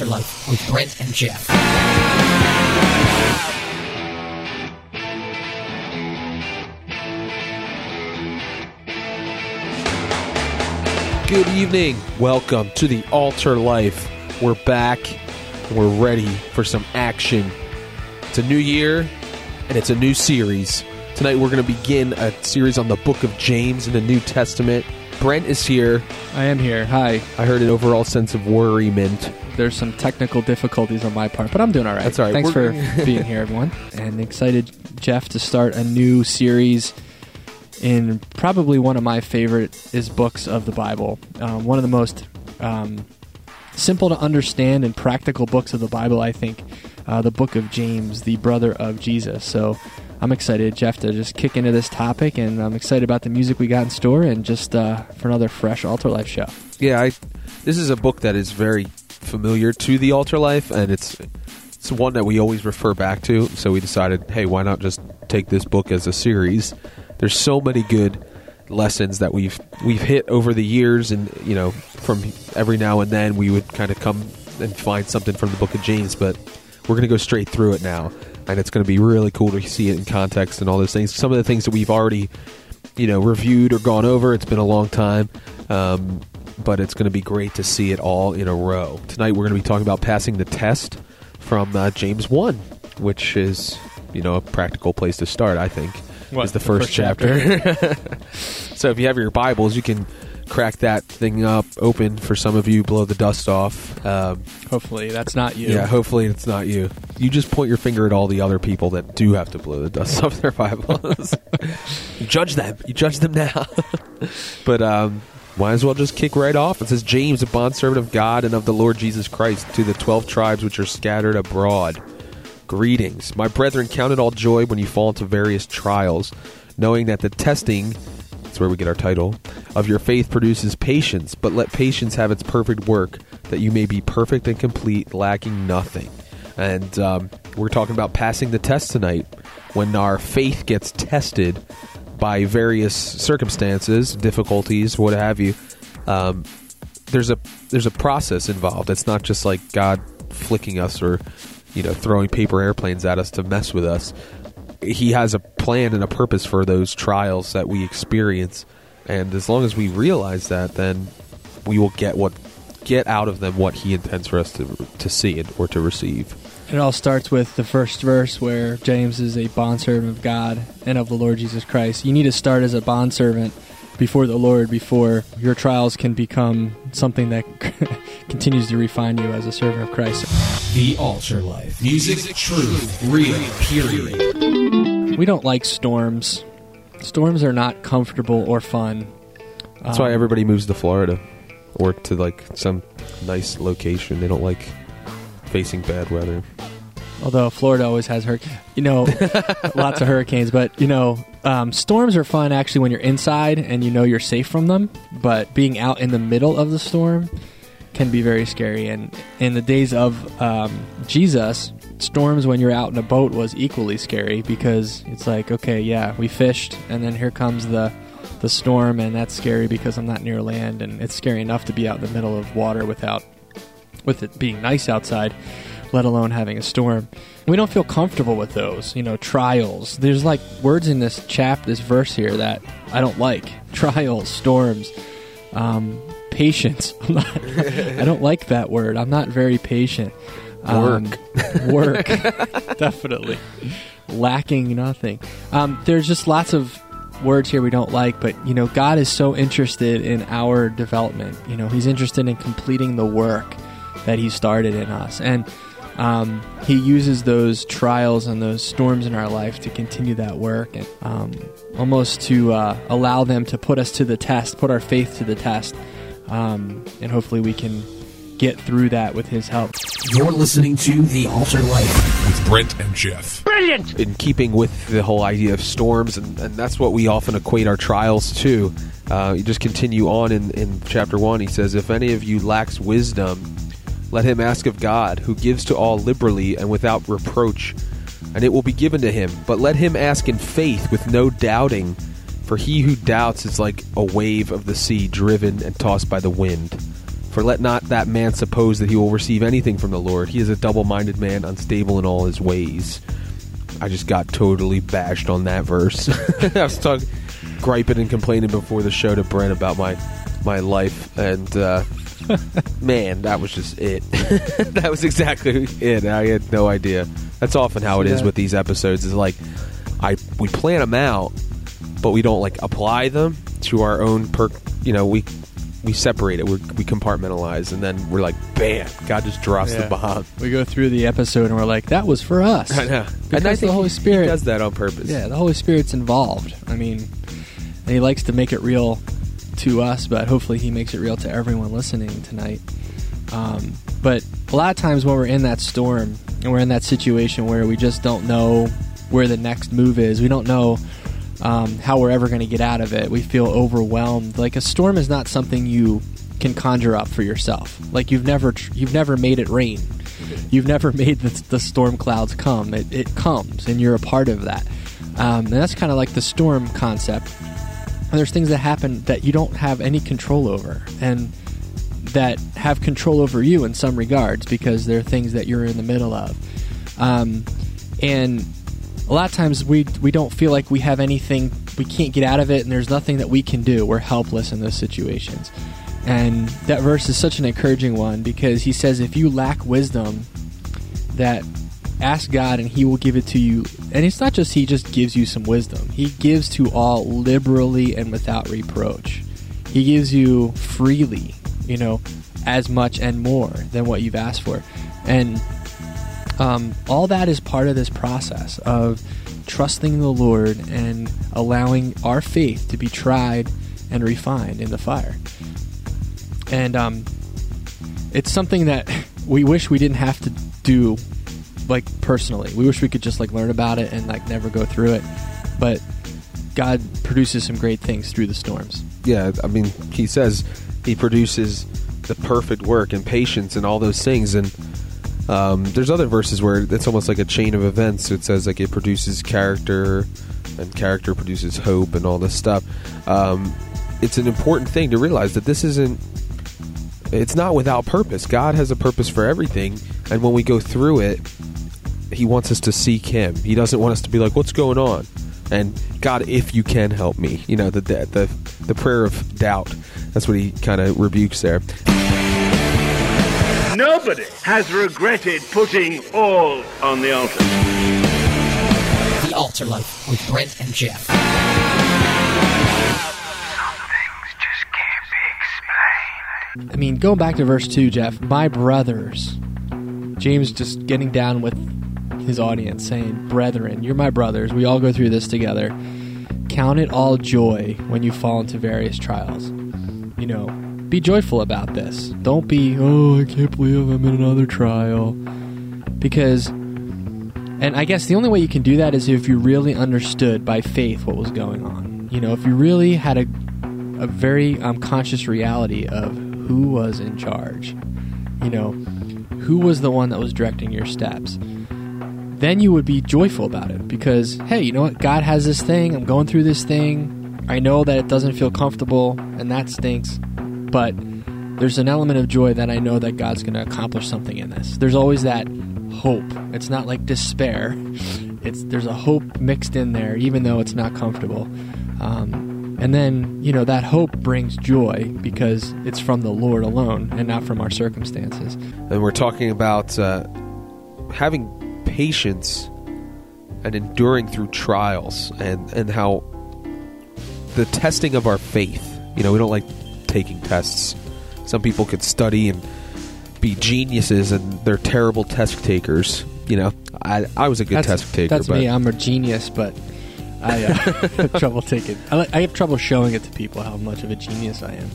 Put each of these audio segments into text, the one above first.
Altar Life with Brent and Geoff. Good evening. Welcome to the Altar Life. We're back. We're ready for some action. It's a new year and it's a new series. Tonight we're going to begin a series on the book of James in the New Testament. Brent is here. I am here. Hi. I heard an overall sense of worryment. There's some technical difficulties on my part, but I'm doing all right. That's all right. Thanks We're- for being here, everyone. And excited, Geoff, to start a new series in probably one of my favorite is books of the Bible. Um, one of the most um, simple to understand and practical books of the Bible, I think. Uh, the book of James, the brother of Jesus. So I'm excited, Geoff, to just kick into this topic, and I'm excited about the music we got in store, and just uh, for another fresh Altar Life show. Yeah, I, this is a book that is very familiar to the Altar Life, and it's it's one that we always refer back to. So we decided, hey, why not just take this book as a series? There's so many good lessons that we've we've hit over the years, and you know, from every now and then we would kind of come and find something from the Book of James, but we're going to go straight through it now, and it's going to be really cool to see it in context and all those things. Some of the things that we've already you know reviewed or gone over. It's been a long time, um, but it's going to be great to see it all in a row. Tonight we're going to be talking about passing the test from uh, James one, which is you know a practical place to start. I think What, is the, the first, first chapter. so if you have your Bibles, you can crack that thing up open for some of you. Blow the dust off. Um, Hopefully, that's not you. yeah, hopefully it's not you. You just point your finger at all the other people that do have to blow the dust off their Bibles. you judge them. You judge them now. but um, might as well just kick right off. It says, James, a bondservant of God and of the Lord Jesus Christ, to the twelve tribes which are scattered abroad. Greetings. My brethren, count it all joy when you fall into various trials, knowing that the testing where we get our title. Of your faith produces patience, but let patience have its perfect work, that you may be perfect and complete, lacking nothing. And um, we're talking about passing the test tonight when our faith gets tested by various circumstances, difficulties, what have you. Um, there's a there's a process involved. It's not just like God flicking us or you know throwing paper airplanes at us to mess with us he has a plan and a purpose for those trials that we experience and as long as we realize that then we will get what get out of them what he intends for us to to see and, or to receive It all starts with the first verse where James is a bondservant of God and of the Lord Jesus Christ. You need to start as a bondservant before the Lord before your trials can become something that continues to refine you as a servant of Christ. The Altar Life. Music, truth, real, period. We don't like storms. Storms are not comfortable or fun. that's Um, why everybody moves to florida or to like some nice location they don't like facing bad weather Although Florida always has hurricanes, you know, lots of hurricanes. But you know, um, storms are fun actually when you're inside and you know you're safe from them. But being out in the middle of the storm can be very scary. And in the days of um, Jesus, storms when you're out in a boat was equally scary because it's like, okay, yeah, we fished, and then here comes the the storm, and that's scary because I'm not near land, and it's scary enough to be out in the middle of water without with it being nice outside, let alone having a storm. We don't feel comfortable with those, you know, trials. There's like words in this chap, this verse here that I don't like. Trials, storms, um, patience. I'm not, I don't like that word. I'm not very patient. Um, work, definitely. Lacking nothing. Um, there's just lots of words here we don't like, but you know, God is so interested in our development. You know, He's interested in completing the work that He started in us, and um, He uses those trials and those storms in our life to continue that work, and um, almost to uh, allow them to put us to the test, put our faith to the test, um, and hopefully we can get through that with His help. You're listening to The Altar Life. with Brent and Geoff. Brilliant! In keeping with the whole idea of storms, and, and that's what we often equate our trials to. Uh, you just continue on in, in chapter 1. He says, If any of you lacks wisdom, let him ask of God, who gives to all liberally and without reproach, and it will be given to him. But let him ask in faith with no doubting, for he who doubts is like a wave of the sea driven and tossed by the wind. For let not that man suppose that he will receive anything from the Lord. He is a double minded man, unstable in all his ways. I just got totally bashed on that verse. I was talking, griping and complaining before the show to Brent about my my life, and uh, man, that was just it. that was exactly it. I had no idea. That's often how it is Yeah. with these episodes. Is like I we plan them out, but we don't like apply them to our own per. You know, we we separate it. we we compartmentalize, and then we're like, bam! God just drops Yeah. the bomb. We go through the episode and we're like, that was for us. I know. Because and I the Holy Spirit- he does that on purpose. Yeah, the Holy Spirit's involved. I mean, and He likes to make it real to us, but hopefully He makes it real to everyone listening tonight. Um, but a lot of times when we're in that storm and we're in that situation where we just don't know where the next move is, we don't know um, how we're ever going to get out of it. We feel overwhelmed. Like a storm is not something you can conjure up for yourself. Like you've never tr- you've never made it rain. You've never made the, the storm clouds come. It, it comes, and you're a part of that. Um, and that's kind of like the storm concept. And there's things that happen that you don't have any control over, and that have control over you in some regards because they're things that you're in the middle of. Um, and a lot of times we we don't feel like we have anything we can't get out of it and there's nothing that we can do. We're helpless in those situations. And that verse is such an encouraging one because he says if you lack wisdom that ask god and he will give it to you. And it's not just he just gives you some wisdom. He gives to all liberally and without reproach. He gives you freely you know as much and more than what you've asked for. And um, all that is part of this process of trusting the Lord and allowing our faith to be tried and refined in the fire. And um, it's something that we wish we didn't have to do, like personally. We wish we could just like learn about it and like never go through it. But God produces some great things through the storms. yeah, I mean, he says he produces the perfect work and patience and all those things. And um, there's other verses where it's almost like a chain of events. It says like it produces character, and character produces hope, and all this stuff. Um, it's an important thing to realize that this isn't. It's not without purpose. God has a purpose for everything, and when we go through it, He wants us to seek Him. He doesn't want us to be like, "What's going on?" And God, if you can help me, you know the the the, the prayer of doubt. That's what He kind of rebukes there. Nobody has regretted putting all on the altar. The Altar Life with Brent and Geoff. Things just can't be explained. I mean, going back to verse 2, Geoff, my brothers. James just getting down with his audience, saying, Brethren, you're my brothers. We all go through this together. Count it all joy when you fall into various trials. You know, be joyful about this. Don't be, oh, I can't believe I'm in another trial. Because, and I guess the only way you can do that is if you really understood by faith what was going on. You know, if you really had a a very um, conscious reality of who was in charge. You know, who was the one that was directing your steps. Then you would be joyful about it because, hey, you know what? God has this thing. I'm going through this thing. I know that it doesn't feel comfortable and that stinks, but there's an element of joy that I know that God's going to accomplish something in this. There's always that hope. It's not like despair. It's there's a hope mixed in there, even though it's not comfortable. Um, and then you know that hope brings joy because it's from the Lord alone and not from our circumstances. and we're talking about uh, having patience and enduring through trials and and how the testing of our faith you know we don't like taking tests some people could study and be geniuses and they're terrible test takers you know i i was a good that's test taker that's but me. I'm a genius, but I uh, have trouble taking. I, I have trouble showing it to people how much of a genius I am.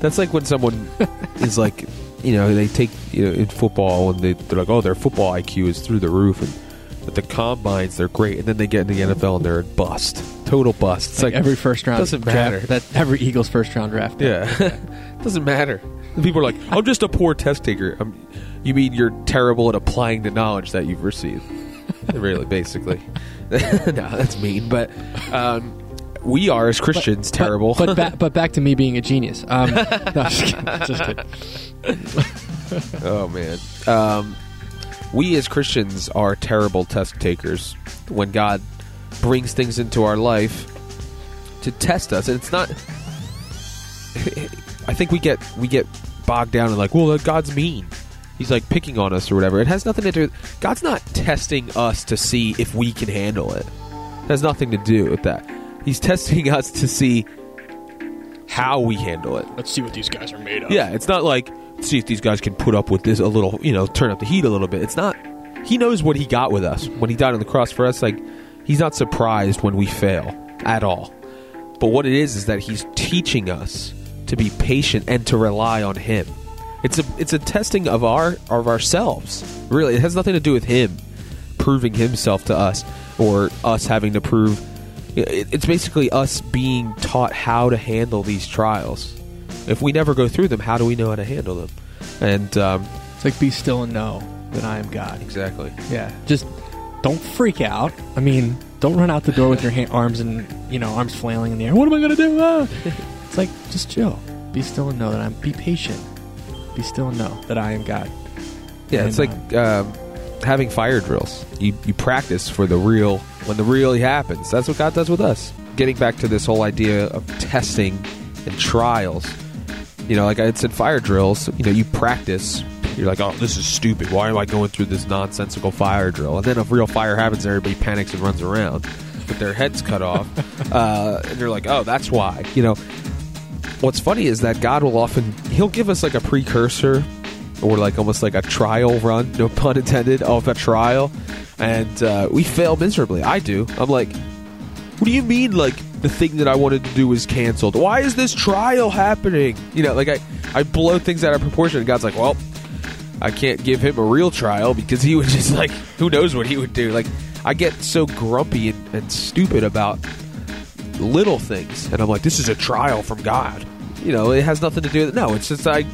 That's like when someone is like, you know, they take you know in football and they they're like, oh, their football IQ is through the roof, and at the combines they're great, and then they get in the NFL and they're a bust, total bust. It's Like, like, every first round doesn't draft- matter. That every Eagles first round draft. yeah, doesn't matter. And people are like, I'm just a poor test taker. i you mean you're terrible at applying the knowledge that you've received? really, basically. no, that's mean. But um, we are as Christians But- terrible. But ba- but back to me being a genius. Um, no, just kidding. Just kidding. oh man, um, we as Christians are terrible test takers when God brings things into our life to test us, and it's not. I think we get we get bogged down in like, well, God's mean. He's like picking on us or whatever. It has nothing to do. God's not testing us to see if we can handle it. It has nothing to do with that. He's testing us to see how we handle it. Let's see what these guys are made of. Yeah, it's not like see if these guys can put up with this a little, you know, turn up the heat a little bit. It's not. He knows what he got with us when he died on the cross for us. Like he's not surprised when we fail at all. But what it is is that he's teaching us to be patient and to rely on him. It's a it's a testing of our of ourselves. Really, it has nothing to do with him proving himself to us or us having to prove. It's basically us being taught how to handle these trials. If we never go through them, how do we know how to handle them? And um, It's like be still and know that I am God. exactly, Yeah. Just don't freak out. I mean, don't run out the door with your hand, arms and you know arms flailing in the air. What am I gonna do? Ah! it's like just chill. Be still and know that I'm. Be patient. Be still and know that I am God. yeah, And, it's like um, having fire drills. You you practice for the real when the really happens. That's what God does with us. Getting back to this whole idea of testing and trials. You know, like I said, fire drills. You know, you practice. You're like, oh, this is stupid. Why am I going through this nonsensical fire drill? And then if real fire happens, everybody panics and runs around with their heads cut off. Uh, and you're like, oh, that's why. You know, what's funny is that God will often he'll give us like a precursor or like almost like a trial run, no pun intended, of a trial, and uh, we fail miserably. I do. I'm like, what do you mean? Like the thing that I wanted to do was canceled? Why is this trial happening? You know, like I I blow things out of proportion, and God's like, well. I can't give him a real trial because he would just like who knows what he would do. Like I get so grumpy and, and stupid about little things, and I'm like, this is a trial from God. You know, it has nothing to do with no. It's just I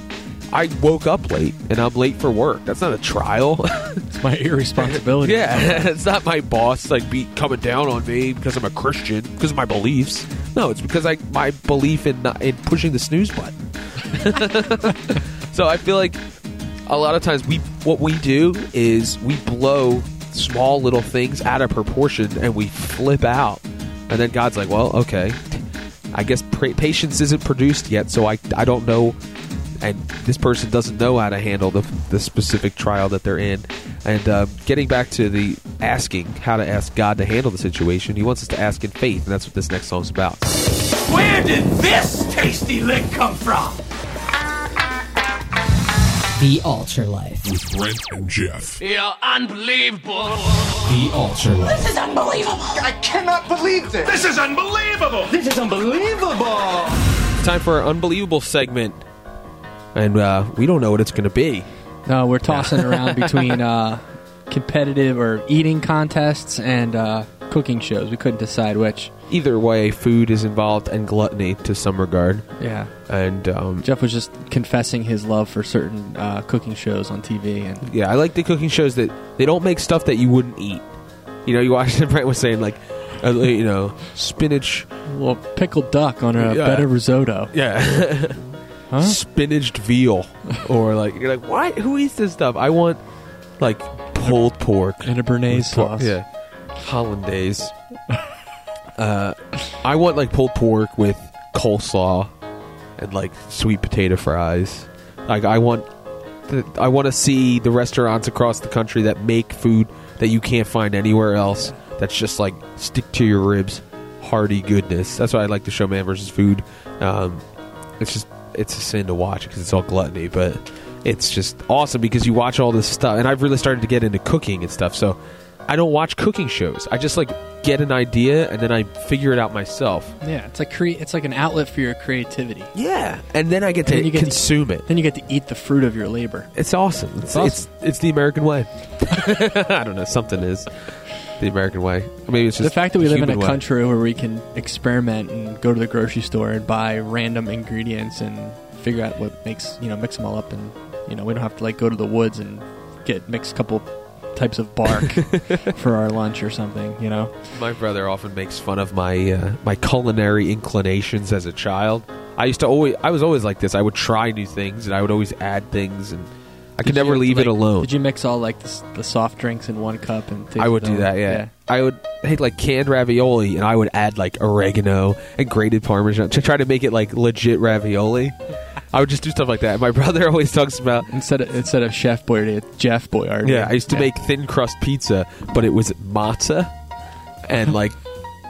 I woke up late and I'm late for work. That's not a trial. It's my irresponsibility. yeah, it's not my boss like be coming down on me because I'm a Christian because of my beliefs. No, it's because I my belief in not, in pushing the snooze button. so I feel like a lot of times we what we do is we blow small little things out of proportion and we flip out, and then God's like, well, okay, I guess patience isn't produced yet, so I I don't know. And this person doesn't know how to handle the, the specific trial that they're in. And uh, getting back to the asking, how to ask God to handle the situation, He wants us to ask in faith, and that's what this next song's about. Where did this tasty lick come from? The Altar Life. with Brent and Geoff. You're unbelievable. The Altar Life. This is unbelievable. I cannot believe this. This is unbelievable. This is unbelievable. Time for our unbelievable segment, and uh, we don't know what it's going to be. No, we're tossing around between uh, competitive or eating contests and uh, cooking shows. We couldn't decide which. Either way, food is involved and gluttony to some regard. Yeah. And um, Geoff was just confessing his love for certain uh, cooking shows on TV, and yeah, I like the cooking shows that they don't make stuff that you wouldn't eat. You know, you watch Brent was saying like, uh, you know, spinach, well, pickled duck on a Yeah. better risotto. yeah, Huh? spinached veal, or like you're like, why? Who eats this stuff? I want like pulled pork And a béarnaise with pork- sauce. Yeah, hollandaise. uh, I want like pulled pork with coleslaw and like sweet potato fries. Like I want, the, I want to see the restaurants across the country that make food that you can't find anywhere else. That's just like stick to your ribs, hearty goodness. That's why I like the show Man versus Food. Um, it's just it's a sin to watch because it's all gluttony, but it's just awesome because you watch all this stuff. And I've really started to get into cooking and stuff. So I don't watch cooking shows. I just like get an idea and then I figure it out myself. Yeah, it's like cre- it's like an outlet for your creativity. Yeah, and then I get to then you get to- consume it. Then you get to eat the fruit of your labor. It's awesome. It's awesome. it's, it's the American way. I don't know. Something is the American way. Maybe it's just the fact that we live in a way. country where we can experiment and go to the grocery store and buy random ingredients and figure out what makes you know mix them all up and you know we don't have to like go to the woods and get mix a couple types of bark for our lunch or something. You know, My brother often makes fun of my uh, my culinary inclinations as a child. I used to always I was always like this. I would try new things and I would always add things and I could never leave it alone. Did you mix all like the, the soft drinks in one cup and? I would do that, yeah. I would hate like canned ravioli and I would add like oregano and grated parmesan to try to make it like legit ravioli. I would just do stuff like that. My brother always talks about Instead of instead of Chef Boyardee, it's Geoff Boyardee. Yeah, I used to make thin crust pizza, but it was matzo and like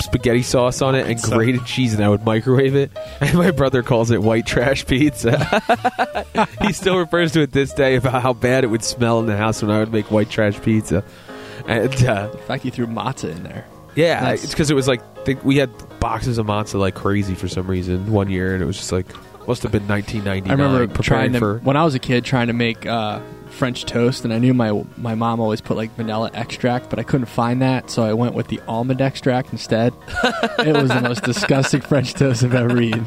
spaghetti sauce on it and grated cheese, and I would microwave it. And my brother calls it white trash pizza. he still refers to it this day about how bad it would smell in the house when I would make white trash pizza. And uh, In fact, you threw matzah in there. yeah, That's- it's because it was like we had boxes of matzo like crazy for some reason one year, and it was just like must have been 1999. I remember trying to for when I was a kid trying to make uh, French toast, and I knew my my mom always put like vanilla extract, but I couldn't find that, so I went with the almond extract instead. it was the most disgusting French toast I've ever eaten.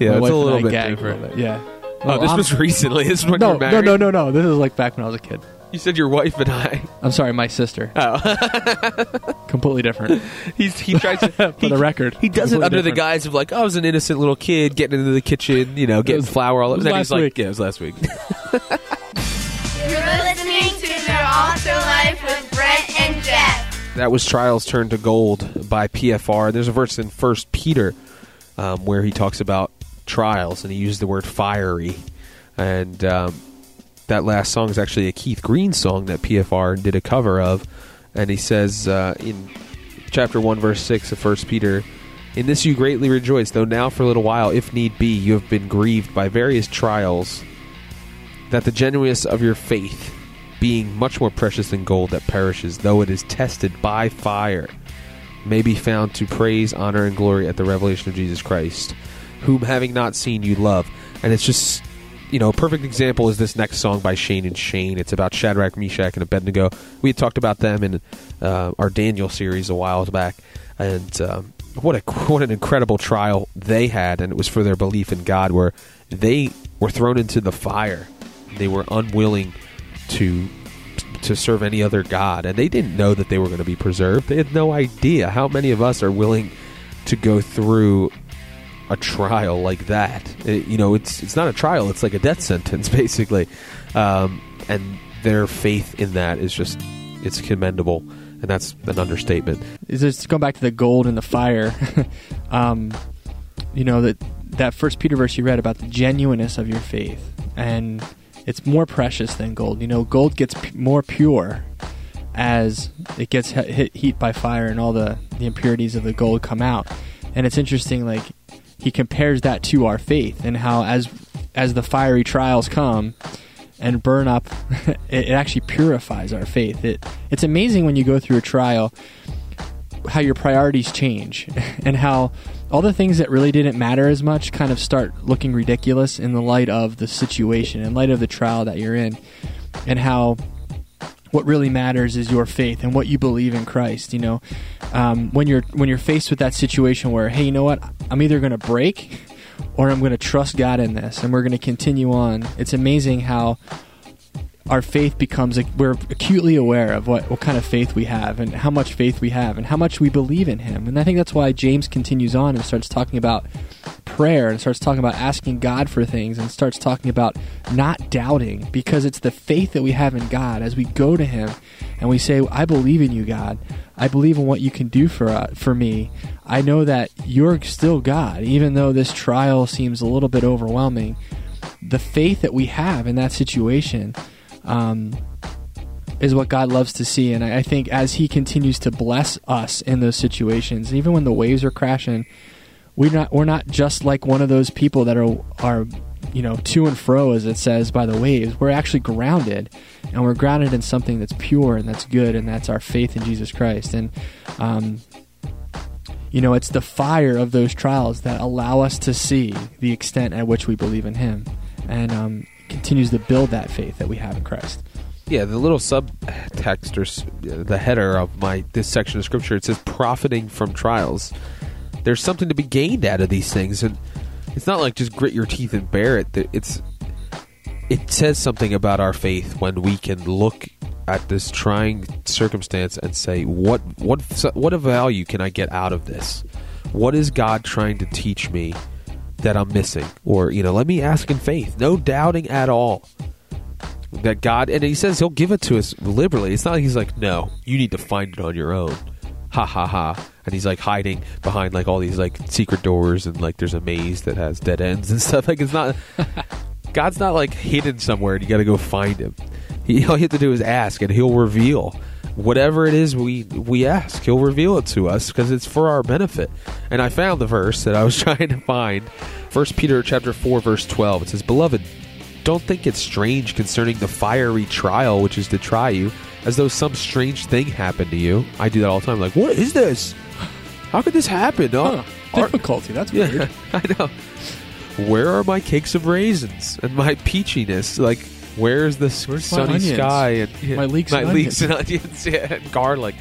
yeah, My it's a little I bit gagged different. little bit, Yeah. Oh, this I'm- was recently. This is when no, you were no, no, no, no. This is like back when I was a kid. You said your wife and I. I'm sorry, my sister. Oh, Completely different. he's he tries to For he, the record, He does it completely under the guise of like oh, I was an innocent little kid getting into the kitchen, you know, getting was- flour all it over. was last he's like, week. yeah, it was last week. You're listening to the Altar Life with and Geoff. that was Trials Turned to Gold by PFR. There's a verse in First Peter um, where he talks about trials and he used the word fiery, and um, that last song is actually a Keith Green song that PFR did a cover of, and he says uh, in chapter one, verse six of First Peter. In this you greatly rejoice, though now for a little while, if need be, you have been grieved by various trials, that the genuineness of your faith, being much more precious than gold that perishes, though it is tested by fire, may be found to praise, honor, and glory at the revelation of Jesus Christ, whom having not seen you love. And it's just, you know, a perfect example is this next song by Shane and Shane. It's about Shadrach, Meshach, and Abednego. We had talked about them in uh, our Daniel series a while back, and um, what a what an incredible trial they had, and it was for their belief in God, where they were thrown into the fire. They were unwilling to to serve any other god, and they didn't know that they were going to be preserved. They had no idea. How many of us are willing to go through a trial like that? It- you know, it's it's not a trial; it's like a death sentence, basically. Um, and their faith in that is just it's commendable, and that's an understatement. is just going back to the gold and the fire. um, you know that that First Peter verse you read about the genuineness of your faith, and it's more precious than gold. You know, gold gets p- more pure as it gets hit, hit heat by fire, and all the the impurities of the gold come out. And it's interesting, like he compares that to our faith, and how as as the fiery trials come, and burn up, it, it actually purifies our faith. It it's amazing when you go through a trial how your priorities change and how all the things that really didn't matter as much kind of start looking ridiculous in the light of the situation, in light of the trial that you're in, and how what really matters is your faith and what you believe in Christ. You know, um, when you're when you're faced with that situation where, hey, you know what, I'm either going to break or I'm going to trust God in this, and we're going to continue on. It's amazing how our faith becomes we're acutely aware of what, what kind of faith we have and how much faith we have and how much we believe in him. And i think that's why james continues on and starts talking about prayer and starts talking about asking god for things and starts talking about not doubting because it's the faith that we have in god as we go to him and we say i believe in you god. I believe in what you can do for uh, for me. I know that you're still god even though this trial seems a little bit overwhelming. The faith that we have in that situation um, is what God loves to see. And I, I think as He continues to bless us in those situations, even when the waves are crashing, we're not we're not just like one of those people that are are you know to and fro as it says by the waves. We're actually grounded, and we're grounded in something that's pure and that's good, and that's our faith in Jesus Christ. And um, you know, it's the fire of those trials that allow us to see the extent at which we believe in Him, and um, continues to build that faith that we have in Christ. Yeah, the little subtext or the header of my this section of scripture it says profiting from trials. There's something to be gained out of these things, and it's not like just grit your teeth and bear it. It's it says something about our faith when we can look at this trying circumstance and say, what what what value can I get out of this? What is God trying to teach me that I'm missing? Or you know, let me ask in faith, no doubting at all that God and he says he'll give it to us liberally. It's not like he's like, no, you need to find it on your own. Ha ha ha. And he's like hiding behind like all these like secret doors and like there's a maze that has dead ends and stuff. Like it's not God's not like hidden somewhere and you got to go find him. He, all you have to do is ask and he'll reveal whatever it is we we ask. He'll reveal it to us because it's for our benefit. And I found the verse that I was trying to find. First Peter chapter 4 verse 12. It says, "Beloved, don't think it's strange concerning the fiery trial which is to try you, as though some strange thing happened to you. I do that all the time. Like, what is this? How could this happen? Uh, huh, Are- difficulty. That's yeah, weird. I know. Where are my cakes of raisins and my peachiness? Like, where's the Where's my sunny onions? sky and yeah, My leeks my and leeks and onions yeah, and garlic?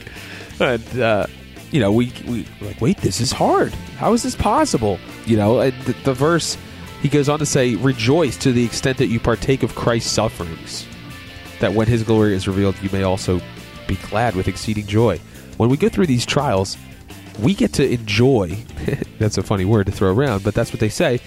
And uh, you know, we we like, wait, this is hard. How is this possible? You know, and the, the verse he goes on to say, "Rejoice to the extent that you partake of Christ's sufferings, that when His glory is revealed, you may also be glad with exceeding joy." When we go through these trials, we get to enjoy. that's a funny word to throw around, but that's what they say.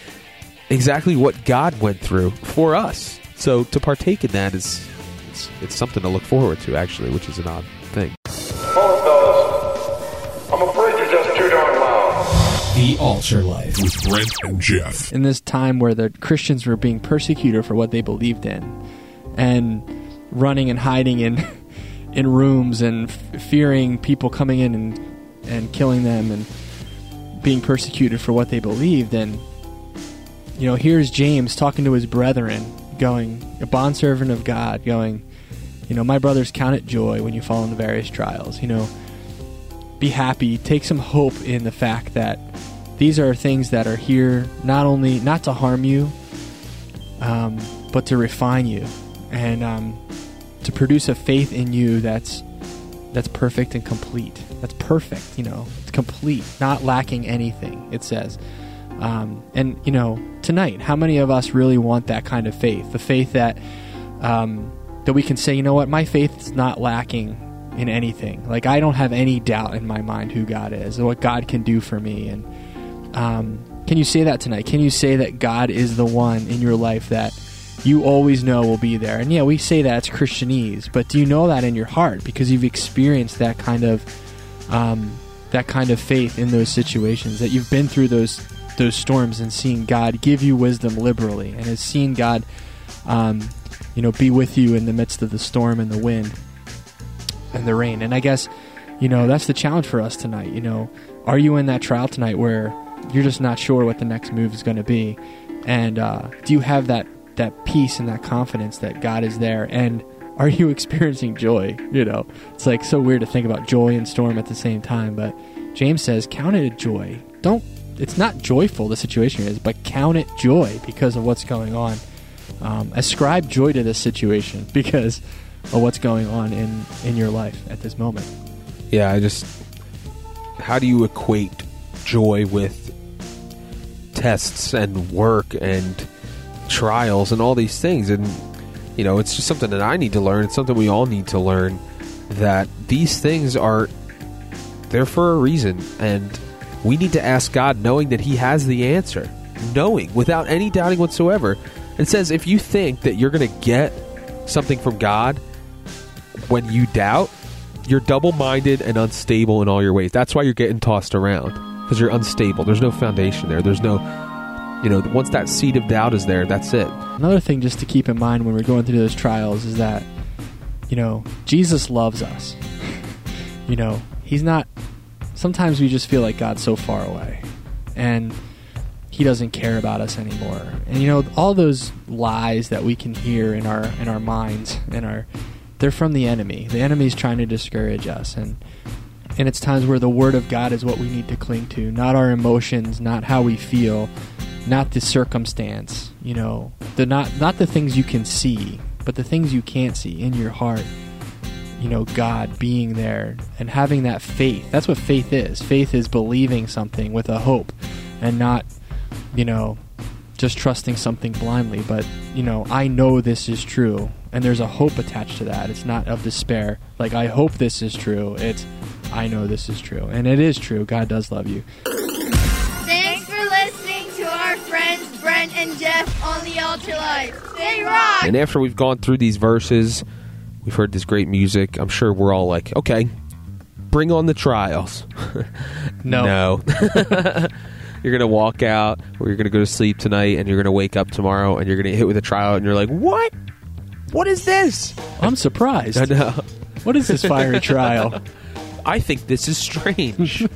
Exactly what God went through for us. So to partake in that is it's, it's something to look forward to, actually, which is an odd thing. Hold fellas. I'm afraid you're just too darn loud. The Altar Life. with Brent and Geoff. in this time where the Christians were being persecuted for what they believed in, and running and hiding in in rooms and f- fearing people coming in and and killing them and being persecuted for what they believed. And you know, here's James talking to his brethren, going a bondservant of God, going, you know, my brothers, count it joy when you fall into various trials. You know, be happy, take some hope in the fact that these are things that are here not only not to harm you, um, but to refine you and um, to produce a faith in you that's that's perfect and complete. That's perfect, you know, it's complete, not lacking anything. It says, um, and you know, tonight, how many of us really want that kind of faith? The faith that um, that we can say, you know what, my faith is not lacking in anything. Like I don't have any doubt in my mind who God is and what God can do for me. And um, can you say that tonight? Can you say that God is the one in your life that you always know will be there? And yeah, we say that it's Christianese, but do you know that in your heart because you've experienced that kind of um, that kind of faith in those situations that you've been through those those storms and seeing God give you wisdom liberally and has seen God, um, you know, be with you in the midst of the storm and the wind and the rain. And I guess, you know, that's the challenge for us tonight. You know, are you in that trial tonight where you're just not sure what the next move is going to be? And uh, do you have that that peace and that confidence that God is there? And are you experiencing joy? You know, it's like so weird to think about joy and storm at the same time. But James says, count it a joy. Don't. It's not joyful the situation is, but count it joy because of what's going on. Um, ascribe joy to this situation because of what's going on in in your life at this moment. Yeah, I just. How do you equate joy with tests and work and trials and all these things? And, you know, it's just something that I need to learn. It's something we all need to learn that these things are. They're for a reason. And we need to ask God knowing that He has the answer. Knowing, without any doubting whatsoever. It says if you think that you're going to get something from God when you doubt, you're double minded and unstable in all your ways. That's why you're getting tossed around because you're unstable. There's no foundation there. There's no, you know, once that seed of doubt is there, that's it. Another thing just to keep in mind when we're going through those trials is that, you know, Jesus loves us. you know, He's not. Sometimes we just feel like God's so far away, and He doesn't care about us anymore. And you know, all those lies that we can hear in our in our minds and our they're from the enemy. The enemy's trying to discourage us, and and it's times where the Word of God is what we need to cling to, not our emotions, not how we feel, not the circumstance. You know, the not not the things you can see, but the things you can't see in your heart. You know, God being there and having that faith. That's what faith is. Faith is believing something with a hope, and not, you know, just trusting something blindly. But you know, I know this is true, and there's a hope attached to that. It's not of despair. Like I hope this is true. It's I know this is true, and it is true. God does love you. Thanks for listening to our friends Brent and Geoff on the Altar Life. They rock! And after we've gone through these verses, we've heard this great music. I'm sure we're all like, okay, bring on the trials. No. No. you're going to walk out or you're going to go to sleep tonight and you're going to wake up tomorrow and you're going to get hit with a trial and you're like, what? What is this? I'm surprised. I know. What is this fiery trial? I think this is strange.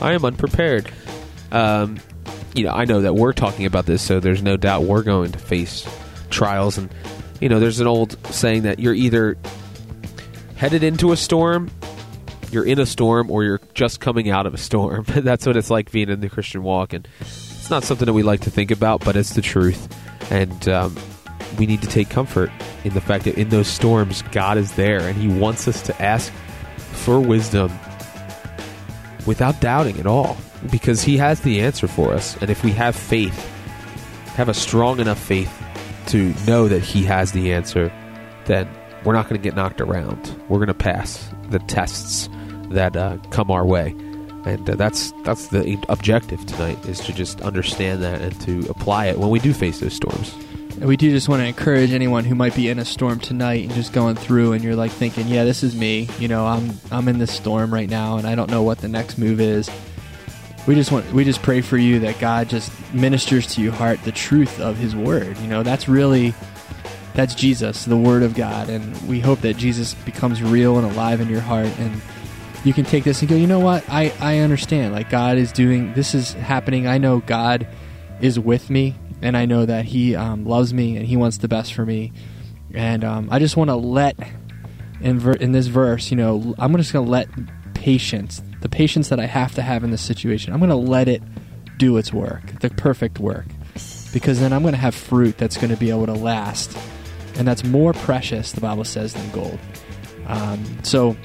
I am unprepared. Um, you know, I know that we're talking about this, so there's no doubt we're going to face trials. And, you know, there's an old saying that you're either headed into a storm, you're in a storm, or you're just coming out of a storm. That's what it's like being in the Christian walk. And it's not something that we like to think about, but it's the truth. And um, we need to take comfort in the fact that in those storms, God is there, and He wants us to ask for wisdom without doubting at all because he has the answer for us and if we have faith have a strong enough faith to know that he has the answer then we're not going to get knocked around we're going to pass the tests that uh, come our way and uh, that's that's the objective tonight is to just understand that and to apply it when we do face those storms And we do just want to encourage anyone who might be in a storm tonight and just going through and you're like thinking, yeah, this is me. You know, I'm I'm in this storm right now and I don't know what the next move is. We just want we just pray for you that God just ministers to your heart the truth of his word. You know, that's really that's Jesus, the word of God, and we hope that Jesus becomes real and alive in your heart and you can take this and go, you know what? I I understand. Like God is doing this is happening. I know God is with me and I know that He um, loves me and He wants the best for me. And um, I just want to let in ver- in this verse, you know, I'm just going to let patience, the patience that I have to have in this situation, I'm going to let it do its work, the perfect work, because then I'm going to have fruit that's going to be able to last, and that's more precious, the Bible says, than gold. Um, so,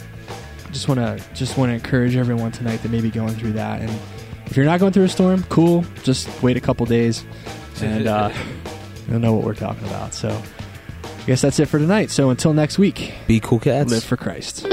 just want to just want to encourage everyone tonight that may be going through that, and if you're not going through a storm, cool, just wait a couple days, and uh, you'll know what we're talking about. So, I guess that's it for tonight. So until next week, be cool cats live for Christ.